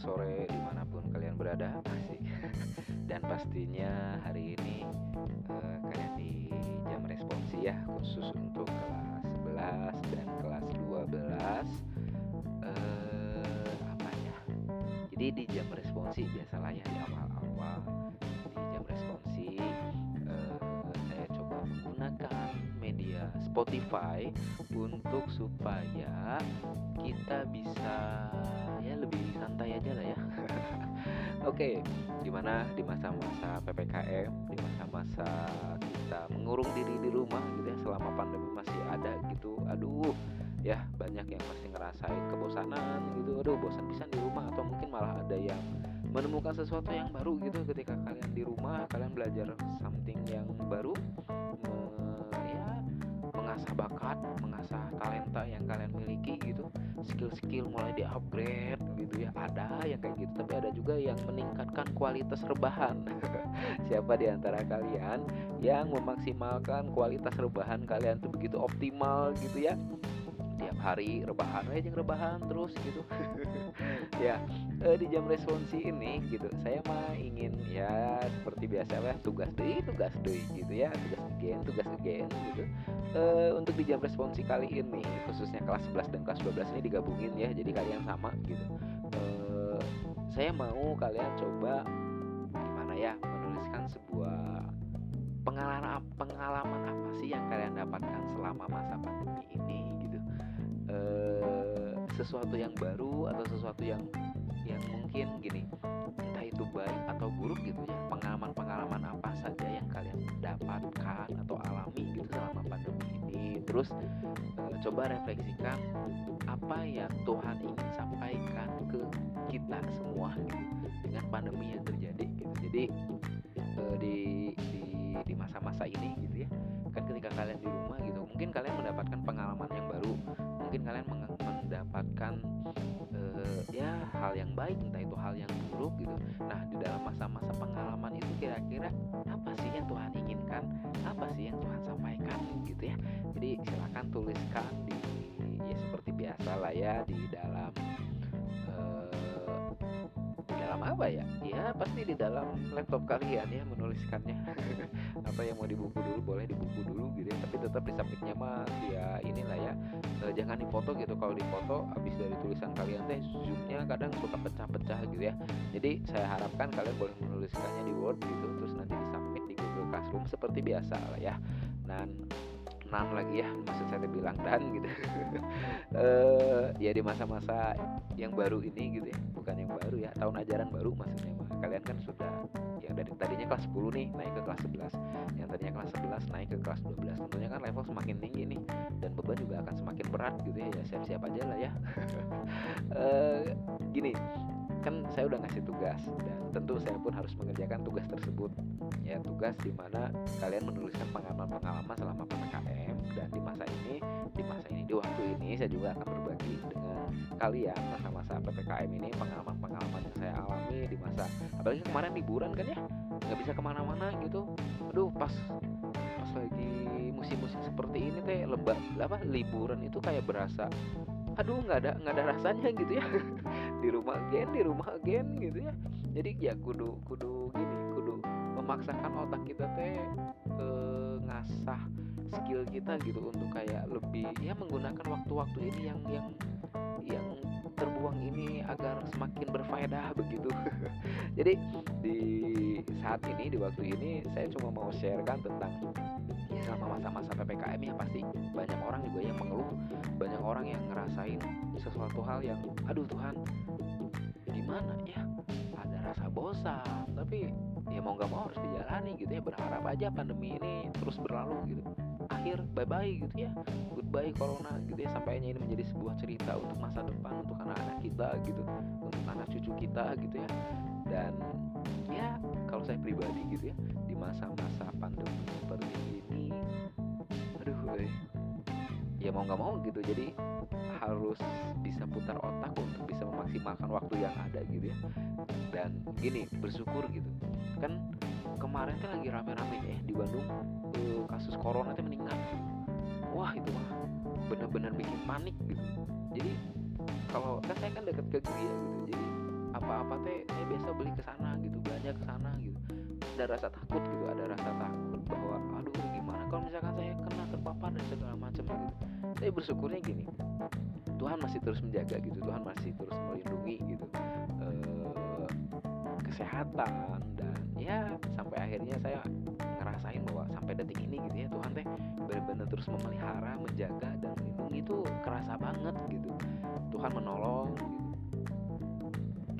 sore di mana pun kalian berada asik dan pastinya hari ini uh, kalian di jam responsi ya khusus untuk kelas 11 dan kelas 12 uh, apa ya? Jadi di jam responsi biasalah ya di awal-awal. Di jam responsi uh, saya coba menggunakan media Spotify untuk supaya kita bisa santai aja lah ya. Oke okay, di mana di masa-masa ppkm di masa-masa kita mengurung diri di rumah gitu ya selama pandemi masih ada gitu. Aduh ya banyak yang pasti ngerasain kebosanan gitu. Aduh bosan bisa di rumah atau mungkin malah ada yang menemukan sesuatu yang baru gitu ketika kalian di rumah kalian belajar something yang baru mengasah bakat, mengasah talenta yang kalian miliki gitu, skill-skill mulai di upgrade gitu ya. Ada yang kayak gitu, tapi ada juga yang meningkatkan kualitas rebahan. Siapa di antara kalian yang memaksimalkan kualitas rebahan kalian tuh begitu optimal gitu ya? tiap hari rebahan aja rebahan terus gitu ya eh, di jam responsi ini gitu saya mah ingin ya seperti biasa ya tugas deh tugas deh gitu ya tugas again tugas again gitu eh, untuk di jam responsi kali ini khususnya kelas 11 dan kelas 12 ini digabungin ya jadi kalian sama gitu saya mau kalian coba gimana ya menuliskan sebuah pengalaman pengalaman apa sih yang kalian dapatkan selama masa pandemi ini uh, sesuatu yang baru atau sesuatu yang yang mungkin gini entah itu baik atau buruk gitu ya pengalaman-pengalaman apa saja yang kalian dapatkan atau alami gitu selama pandemi ini. Terus uh, coba refleksikan apa yang Tuhan ingin sampaikan ke kita semua gitu dengan pandemi yang terjadi gitu. Jadi uh, di di di masa-masa ini gitu ya kan ketika kalian di rumah gitu mungkin kalian mendapatkan pengalaman yang baru mungkin kalian mendapatkan uh, ya hal yang baik entah itu hal yang buruk gitu. Nah di dalam masa-masa pengalaman itu kira-kira apa sih yang Tuhan inginkan? Apa sih yang Tuhan sampaikan gitu ya? Jadi silakan tuliskan di ya seperti biasa lah ya di apa ya. Ya pasti di dalam laptop kalian ya menuliskannya. Apa yang mau di buku dulu boleh di buku dulu gitu ya. Tapi tetap di submitnya mah ya inilah ya. E, jangan dipoto gitu. Kalau dipoto habis dari tulisan kalian teh zoomnya kadang suka pecah-pecah gitu ya. Jadi saya harapkan kalian boleh menuliskannya di Word gitu. Terus nanti di submit di Google Classroom seperti biasa lah ya. Dan nan lagi ya maksud saya bilang dan gitu. Uh, ya di masa-masa yang baru ini gitu ya bukan yang baru ya tahun ajaran baru maksudnya. Mah kalian kan sudah yang dari tadinya kelas 10 nih naik ke kelas 11 yang tadinya kelas 11 naik ke kelas 12 tentunya kan level semakin tinggi nih dan beban juga akan semakin berat gitu ya. Ya siap-siap aja lah ya. Uh, gini kan saya udah ngasih tugas dan tentu saya pun harus mengerjakan tugas tersebut. Ya tugas di mana kalian menuliskan pengalaman-pengalaman selama ppkm dan di masa ini di masa ini di waktu ini saya juga akan berbagi dengan kalian masa-masa ppkm ini pengalaman-pengalaman yang saya alami di masa apalagi kemarin liburan kan ya nggak bisa ke mana-mana gitu. Aduh pas pas lagi musim-musim seperti ini teh lebar apa liburan itu kayak berasa aduh nggak ada nggak ada rasanya gitu ya di rumah gen di rumah gen gitu ya jadi ya kudu kudu gini kudu memaksakan otak kita teh e, ngasah skill kita gitu untuk kayak lebih ya menggunakan waktu-waktu ini yang yang yang terbuang ini agar semakin berfaedah begitu. Jadi di saat ini di waktu ini saya cuma mau sharekan tentang selama masa-masa ppkm ya pasti. Banyak orang juga yang mengeluh, banyak orang yang ngerasain sesuatu hal yang aduh Tuhan gimana ya? Ada rasa bosan. Tapi ya mau nggak mau harus dijalani gitu ya. Berharap aja pandemi ini terus berlalu gitu. Akhir bye bye gitu ya. Goodbye corona gitu ya. Sampainya ini menjadi sebuah cerita untuk masa depan untuk anak-anak kita gitu. Untuk anak cucu kita gitu ya. Dan ya kalau saya pribadi gitu ya di masa-masa ya mau nggak mau gitu. Jadi harus bisa putar otak untuk bisa memaksimalkan waktu yang ada gitu ya. Dan gini bersyukur gitu. Kan kemarin kan lagi rame-rame ya di Bandung uh, kasus corona itu meningkat. Wah itu mah benar-benar bikin panik gitu. Jadi kalau kan saya kan dekat ke Gria gitu. Jadi apa-apa teh saya biasa beli ke sana gitu belanja ke sana gitu. Ada rasa takut gitu ada rasa takut bahwa aduh gimana kalau misalkan saya kena terpapar dan segala macam gitu saya bersyukurnya gini Tuhan masih terus menjaga gitu Tuhan masih terus melindungi gitu. Eh, kesehatan dan ya sampai akhirnya saya ngerasain bahwa sampai detik ini gitu ya Tuhan teh benar-benar terus memelihara menjaga dan melindungi itu kerasa banget gitu. Tuhan menolong gitu.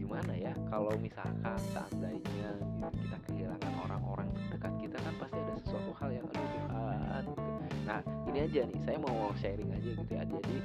Gimana ya kalau misalkan seandainya gitu, kita kehilangan orang-orang terdekat kita kan pasti ini aja nih saya mau sharing aja gitu ya. Jadi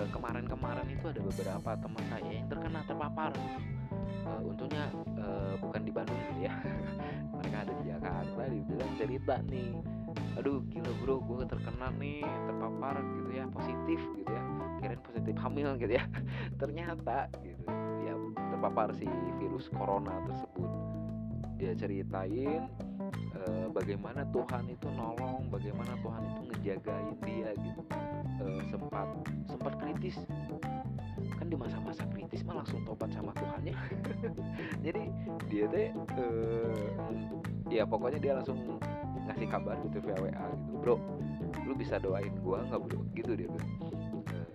eh, kemarin-kemarin itu ada beberapa teman saya yang terkena terpapar. Uh, untungnya uh, bukan di Bandung gitu ya. Mereka ada di Jakarta dibilang cerita nih aduh gila bro gue terkena nih terpapar gitu ya positif gitu ya. Kirain positif hamil gitu ya. Ternyata gitu ya terpapar si virus corona tersebut. Dia ceritain e, bagaimana Tuhan itu nolong bagaimana Tuhan itu ngejagain dia gitu. E, sempat sempat kritis. Kan di masa-masa kritis mah langsung tobat sama Tuhan ya jadi dia teh e, ya pokoknya dia langsung ngasih kabar gitu via WA gitu. Bro lu bisa doain gua nggak bro? Gitu dia bilang.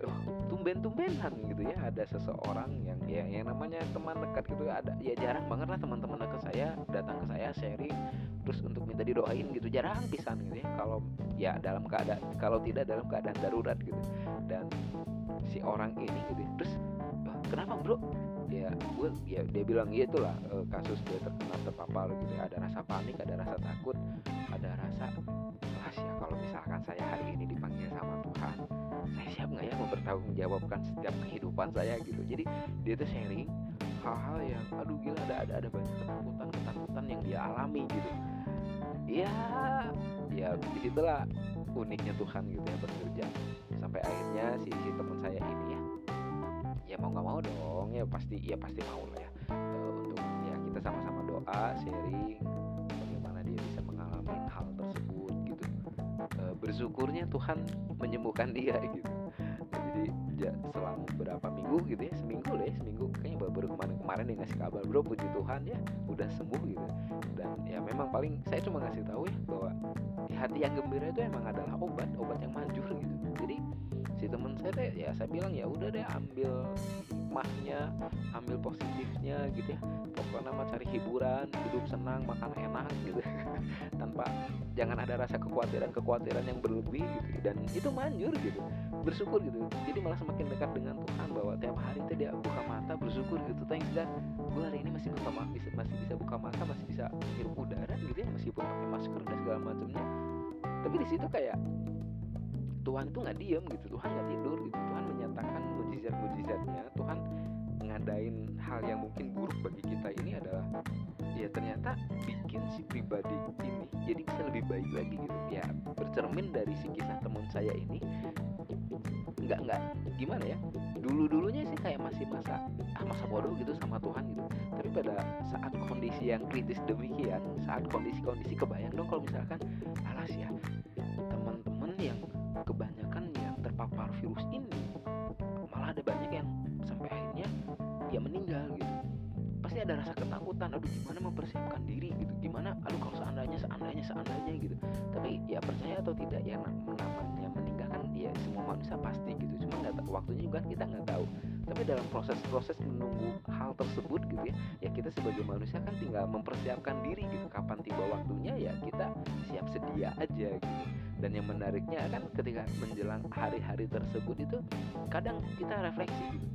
Oh, tumben-tumbenan gitu ya. Ada seseorang yang ya yang namanya teman dekat gitu. Ada ya jarang banget lah teman-teman dekat saya datang ke saya sharing terus untuk minta didoain gitu. Jarang pisan gitu ya kalau ya dalam keadaan kalau tidak dalam keadaan darurat gitu. Dan si orang ini gitu ya. terus kenapa bro? Ya gue ya dia bilang ya itulah uh, kasus dia terkena terpapar gitu ya. ada rasa panik ada rasa takut ada rasa kelas ya kalau misalkan saya hari ini dipanggil sama Tuhan saya siap nggak ya mempertanggungjawabkan setiap kehidupan saya? Gitu. Jadi dia tuh sharing hal-hal yang aduh gila ada ada ada banyak ketakutan ketakutan yang dia alami gitu ya ya di situlah uniknya Tuhan gitu ya bekerja. Sampai akhirnya si, si teman saya ini ya ya mau nggak mau dong ya pasti ya pasti mau lah ya. E, untuk ya kita sama-sama doa sharing bagaimana dia bisa mengalami hal tersebut gitu. E, bersyukurnya Tuhan menyembuhkan dia gitu. Jadi ya, selang beberapa minggu gitu ya seminggu kemarin dia ngasih kabar bro puji Tuhan ya udah sembuh gitu. Dan ya memang paling saya cuma ngasih tahu ya bahwa hati yang gembira itu emang adalah obat obat yang manjur gitu teman saya teh ya saya bilang ya udah deh ambil hikmahnya ambil positifnya gitu ya. Pokoknya mah cari hiburan hidup senang makan enak gitu. Tanpa jangan ada rasa kekhawatiran kekhawatiran yang berlebih gitu. Dan itu manjur gitu bersyukur gitu. Jadi malah semakin dekat dengan Tuhan bahwa tiap hari itu dia buka mata bersyukur gitu. Thanks God gue hari ini masih mata bisa masih bisa buka mata masih bisa hirup udara gitu ya meskipun pakai masker dan segala macamnya. Tapi di situ kayak Tuhan itu nggak diem gitu Tuhan nggak tidur gitu. Tuhan menyatakan mujizat-mujizatnya Tuhan ngadain hal yang mungkin buruk bagi kita ini adalah ya ternyata bikin si pribadi ini jadi bisa lebih baik lagi gitu. Ya bercermin dari si kisah teman saya ini nggak nggak gimana ya dulu dulunya sih kayak masih masa ah masa bodoh gitu sama Tuhan gitu. Tapi pada saat kondisi yang kritis demikian saat kondisi-kondisi kebayang dong kalau misalkan alas ya gimana mempersiapkan diri gitu? Gimana aduh kalau seandainya seandainya seandainya gitu. Tapi ya percaya atau tidak ya namanya meninggal kan ya semua manusia pasti gitu. Cuma nggak waktunya juga kita nggak tahu tapi dalam proses-proses menunggu hal tersebut gitu ya ya kita sebagai manusia kan tinggal mempersiapkan diri gitu. Kapan tiba waktunya ya kita siap sedia aja gitu. Dan yang menariknya kan ketika menjelang hari-hari tersebut itu kadang kita refleksi gitu.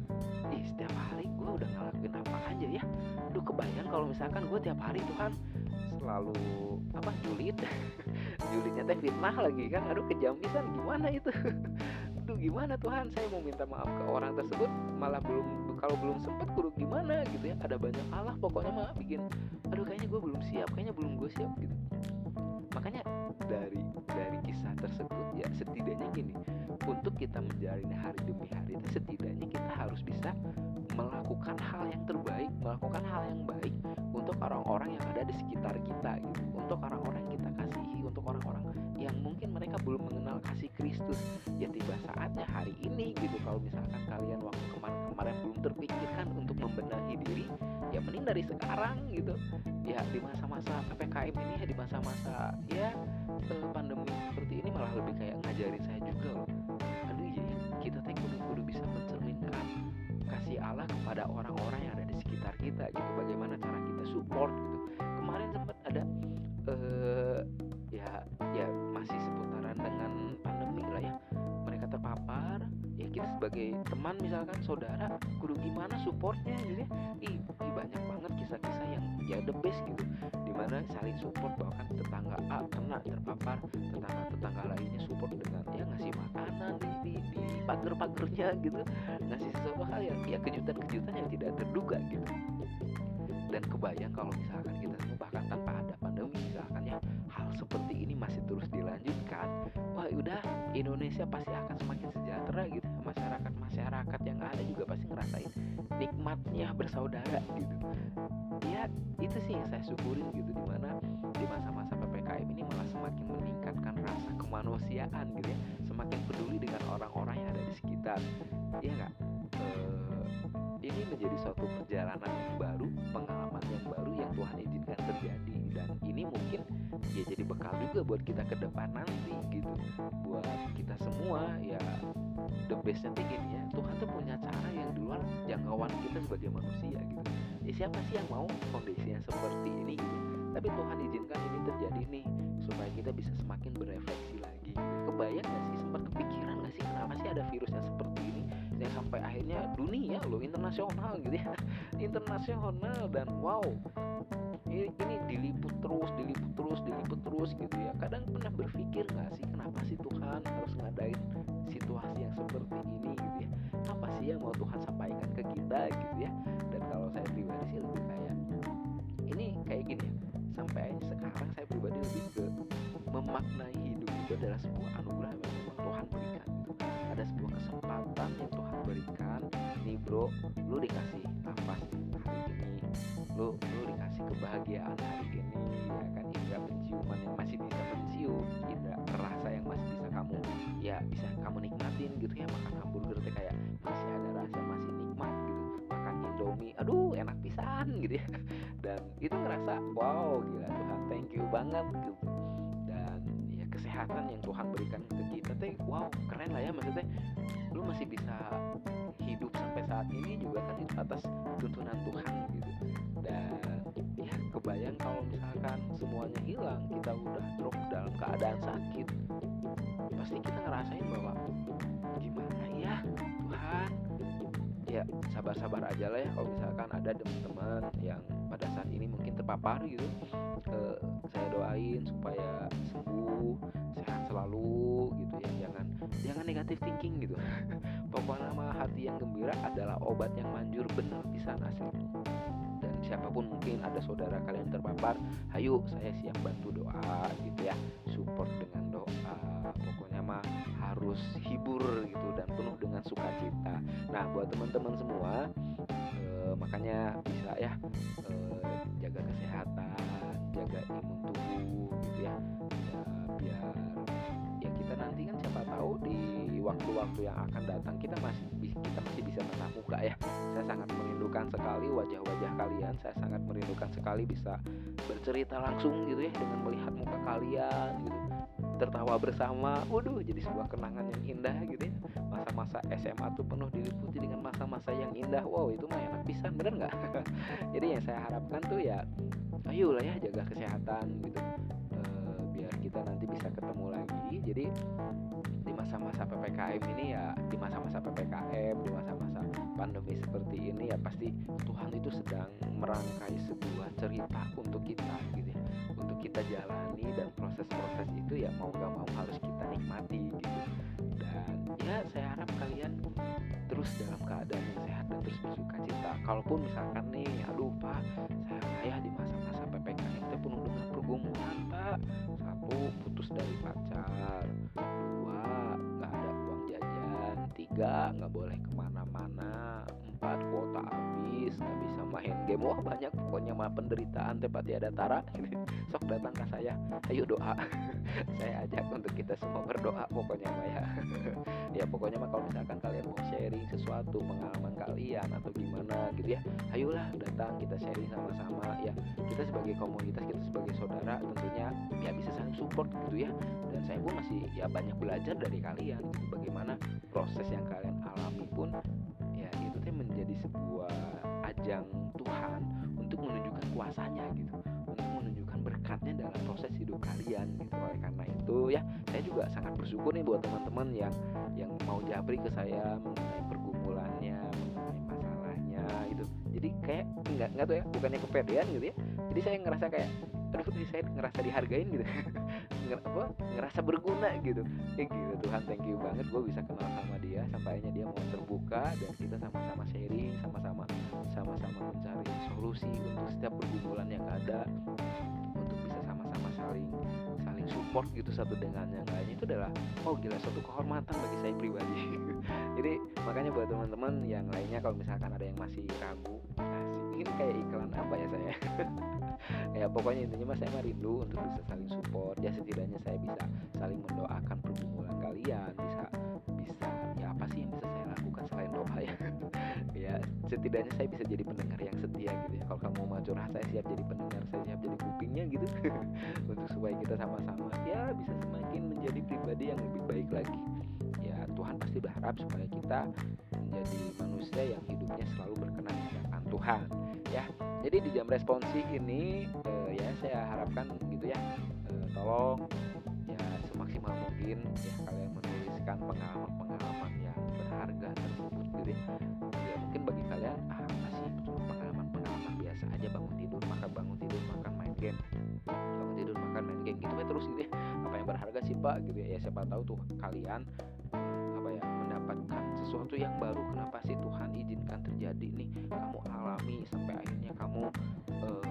Ih setiap hari gue udah ngelakuin apa aja ya? Aduh kebayang kalau misalkan gue tiap hari itu kan selalu apa julid. Julidnya teh fitnah lagi kan. Aduh kejam pisan. Gimana itu gimana Tuhan? Saya mau minta maaf ke orang tersebut malah belum kalau belum sempat kudu gimana gitu ya. Ada banyak Allah pokoknya mah bikin aduh kayaknya gue belum siap kayaknya belum gue siap gitu. Makanya dari dari kisah tersebut ya setidaknya gini untuk kita menjalani hari demi hari setidaknya kita harus bisa melakukan hal yang terbaik melakukan hal yang baik untuk orang-orang yang ada di sekitar kita gitu. Untuk orang-orang kita kasihi untuk orang-orang yang mungkin mereka belum mengenal kasih Kristus ya hari ini gitu. Kalau misalkan kalian waktu kemarin-kemarin belum terpikirkan untuk membenahi diri mungkin dari sekarang gitu. Ya di masa-masa ppkm ini ya di masa-masa ya eh, pandemi seperti ini malah lebih kayak ngajarin saya juga. Loh aduh ya kita teh kudu kudu bisa mencerminkan kasih Allah kepada orang-orang yang ada di sekitar kita gitu. Bagaimana cara kita support gitu. Kemarin sempat ada eh ya sebagai teman misalkan saudara kudu gimana supportnya gitu ya. Ih, banyak banget kisah-kisah yang ya the best gitu. Di mana saling support bahkan tetangga A kena terpapar tetangga-tetangga lainnya support dengan ya ngasih makanan di di, di pagar-pagarnya gitu. Ngasih sesuatu hal yang ya kejutan-kejutan yang tidak terduga gitu. Dan kebayang kalau misalkan kita bahkan tanpa ada pandemi misalkan ya hal seperti ini masih terus dilanjutkan wah udah Indonesia pasti akan semakin sejahtera gitu masyarakat masyarakat yang ada juga pasti ngerasain nikmatnya bersaudara gitu. Ya itu sih yang saya syukurin gitu di mana di masa-masa ppkm ini malah semakin meningkatkan rasa kemanusiaan gitu ya. Semakin peduli dengan orang-orang yang ada di sekitar ya nggak? Eh, ini menjadi suatu perjalanan yang baru pengalaman yang baru yang Tuhan izinkan terjadi. Dan ini mungkin ya jadi bekal juga buat kita ke depan nanti gitu. Buat kita semua ya the bestnya tinggi ya Tuhan tuh punya cara yang di luar jangkauan kita sebagai manusia gitu. Ya siapa sih yang mau kondisi yang seperti ini gitu? Tapi Tuhan izinkan ini terjadi nih supaya kita bisa semakin berefleksi lagi. Kebayang gak sih sempat kepikiran gak sih kenapa sih ada virus yang seperti ini? Yang sampai akhirnya dunia loh internasional gitu ya. Internasional dan wow ini, ini diliput terus diliput terus diliput terus gitu ya. Kadang pernah berpikir nggak sih kenapa sih Tuhan harus ngadain situasi yang seperti ini gitu ya. Apa sih yang mau Tuhan sampaikan ke kita gitu ya? Dan kalau saya pribadi sih lebih kayak ini kayak gini ya. Sampai sekarang saya pribadi lebih ke memaknai hidup itu adalah sebuah anugerah yang Tuhan berikan gitu ada sebuah kesempatan yang Tuhan berikan. Nih bro lu dikasih nafas hari ini. Lu lu dikasih kebahagiaan hari ini ya kan? Indera penciuman yang ya bisa kamu nikmatin gitu ya makan hamburger teh kayak masih ada rasa masih nikmat gitu. Makan indomie aduh enak pisan gitu ya. Dan itu ngerasa wow gila Tuhan thank you banget gitu kesehatan yang Tuhan berikan ke kita teh wow keren lah ya maksudnya lu masih bisa hidup sampai saat ini juga kan itu atas tuntunan Tuhan gitu. Dan ya kebayang kalau misalkan semuanya hilang kita udah drop dalam keadaan sakit pasti kita ngerasain bahwa gimana ya Tuhan sabar-sabar aja lah ya kalau misalkan ada teman-teman yang pada saat ini mungkin terpapar gitu eh, saya doain supaya sembuh sehat selalu gitu ya. Jangan jangan negatif thinking gitu. Pokoknya mah hati yang gembira adalah obat yang manjur benar bisa asli dan siapa pun mungkin ada saudara kalian terpapar ayo saya siap bantu doa gitu ya. Support dengan doa pokoknya harus hibur gitu dan penuh dengan sukacita. Nah buat teman-teman semua eh, makanya bisa ya eh, jaga kesehatan jaga imun tubuh gitu ya, ya biar ya kita nanti kan siapa tahu di waktu-waktu yang akan datang kita masih kita masih bisa tatap muka ya. Saya sangat merindukan sekali wajah-wajah kalian. Saya sangat merindukan sekali bisa bercerita langsung gitu ya dengan melihat muka kalian gitu tertawa bersama waduh jadi sebuah kenangan yang indah gitu ya. Masa-masa SMA tuh penuh diliputi dengan masa-masa yang indah wow itu mah enak pisan bener nggak? Jadi yang saya harapkan tuh ya ayo lah ya jaga kesehatan gitu. Eh, biar kita nanti bisa ketemu lagi. Jadi di masa-masa ppkm ini ya di masa-masa ppkm di masa-masa pandemi seperti ini ya pasti Tuhan itu sedang merangkai sebuah cerita untuk kita gitu ya. Untuk kita jalani dan proses-proses itu ya mau gak mau harus kita nikmati gitu. Dan ya saya harap kalian terus dalam keadaan yang sehat dan terus bersuka cita. Kalaupun misalkan nih aduh pak saya saya di masa-masa ppkm itu penuh dengan pergumulan pak. Satu putus dari pacar. Dua nggak ada uang jajan. Tiga nggak boleh ke mana-mana nggak bisa main game. Wah banyak. Pokoknya mah penderitaan tepat tiada tara. Sok datang ke saya. Ayo doa. Saya ajak untuk kita semua berdoa pokoknya mah ya. Ya pokoknya mah kalau misalkan kalian mau sharing sesuatu pengalaman kalian atau gimana gitu ya gitu ya ayolah datang kita sharing sama-sama ya. Kita sebagai komunitas kita sebagai saudara tentunya ya bisa saling support gitu ya. Dan saya pun masih ya banyak belajar dari kalian gitu bagaimana proses yang kalian alami pun ya itu teh menjadi sebuah ajang Tuhan untuk menunjukkan kuasanya gitu. Untuk menunjukkan berkatnya dalam proses hidup kalian gitu. Oleh karena itu ya saya juga sangat bersyukur nih buat teman-teman yang yang mau jabri ke saya mengenai pergumulannya mengenai masalahnya gitu. Jadi kayak nggak nggak tuh ya bukannya kepedean gitu ya. Jadi saya ngerasa kayak aduh ini saya ngerasa dihargain gitu. Apa ngerasa berguna gitu. Ya gitu Tuhan thank you banget gue bisa kenal sama dia. Sampainya dia mau terbuka dan kita sama-sama sharing sama-sama sama-sama mencari solusi untuk setiap pergumulan yang ada untuk bisa sama-sama saling saling support gitu satu dengan yang lainnya itu adalah oh gila suatu kehormatan bagi saya pribadi. Jadi makanya buat teman-teman yang lainnya kalau misalkan ada yang masih ragu ini kayak iklan apa ya saya? Ya pokoknya intinya mas saya mah rindu untuk bisa saling support. Ya setidaknya saya bisa saling mendoakan pergumulan kalian setidaknya saya bisa jadi pendengar yang setia gitu ya. Kalau kamu mau curhat saya siap jadi pendengar saya siap jadi kupingnya gitu. Untuk supaya kita sama-sama ya bisa semakin menjadi pribadi yang lebih baik lagi. Ya Tuhan pasti berharap supaya kita menjadi manusia yang hidupnya selalu berkenan hadapan Tuhan ya. Jadi di jam responsi ini uh, ya saya harapkan gitu ya uh, tolong ya semaksimal mungkin ya kalian menuliskan pengalaman-pengalaman yang berharga tersebut gitu ya pak gitu ya, ya siapa tahu tuh kalian apa ya mendapatkan sesuatu yang baru. Kenapa sih Tuhan izinkan terjadi nih? Kamu alami sampai akhirnya kamu uh,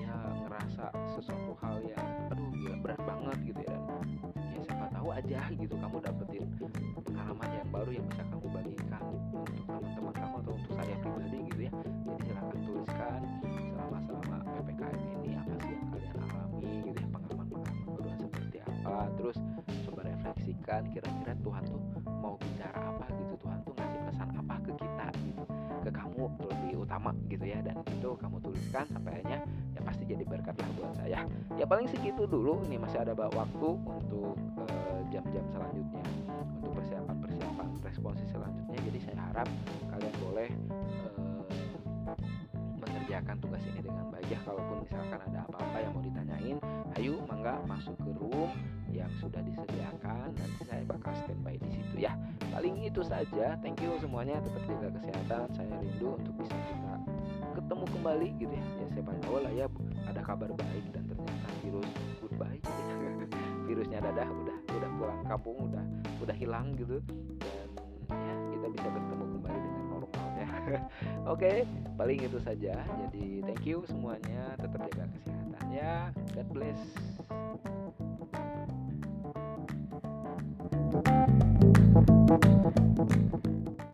ya ngerasa sesuatu hal yang aduh gila berat banget gitu ya. Dan ya siapa tahu aja gitu kamu dapetin pengalaman yang baru yang bisa kamu terus coba refleksikan kira-kira Tuhan tuh mau bicara apa gitu Tuhan tuh ngasih pesan apa ke kita gitu ke kamu lebih utama gitu ya. Dan itu kamu tuliskan sampai akhirnya ya pasti jadi berkat lah buat saya. Ya paling segitu dulu ini masih ada waktu untuk jam-jam uh, selanjutnya untuk persiapan-persiapan responsi selanjutnya. Jadi saya harap kalian boleh uh, mengerjakan tugas ini dengan baik. Ya kalaupun misalkan ada apa-apa yang mau ditanyain ayo mangga masuk ke room yang sudah disediakan nanti saya bakal standby di situ ya. Paling itu saja. Thank you semuanya. Tetap jaga kesehatan. Saya rindu untuk bisa kita ketemu kembali gitu ya. Ya siapa tahu lah ya ada kabar baik dan ternyata virus goodbye. Gitu ya. virusnya dadah udah udah pulang kampung udah udah hilang gitu. Dan ya kita bisa bertemu oke okay, paling itu saja. Jadi thank you semuanya. Tetap jaga kesehatannya. God bless.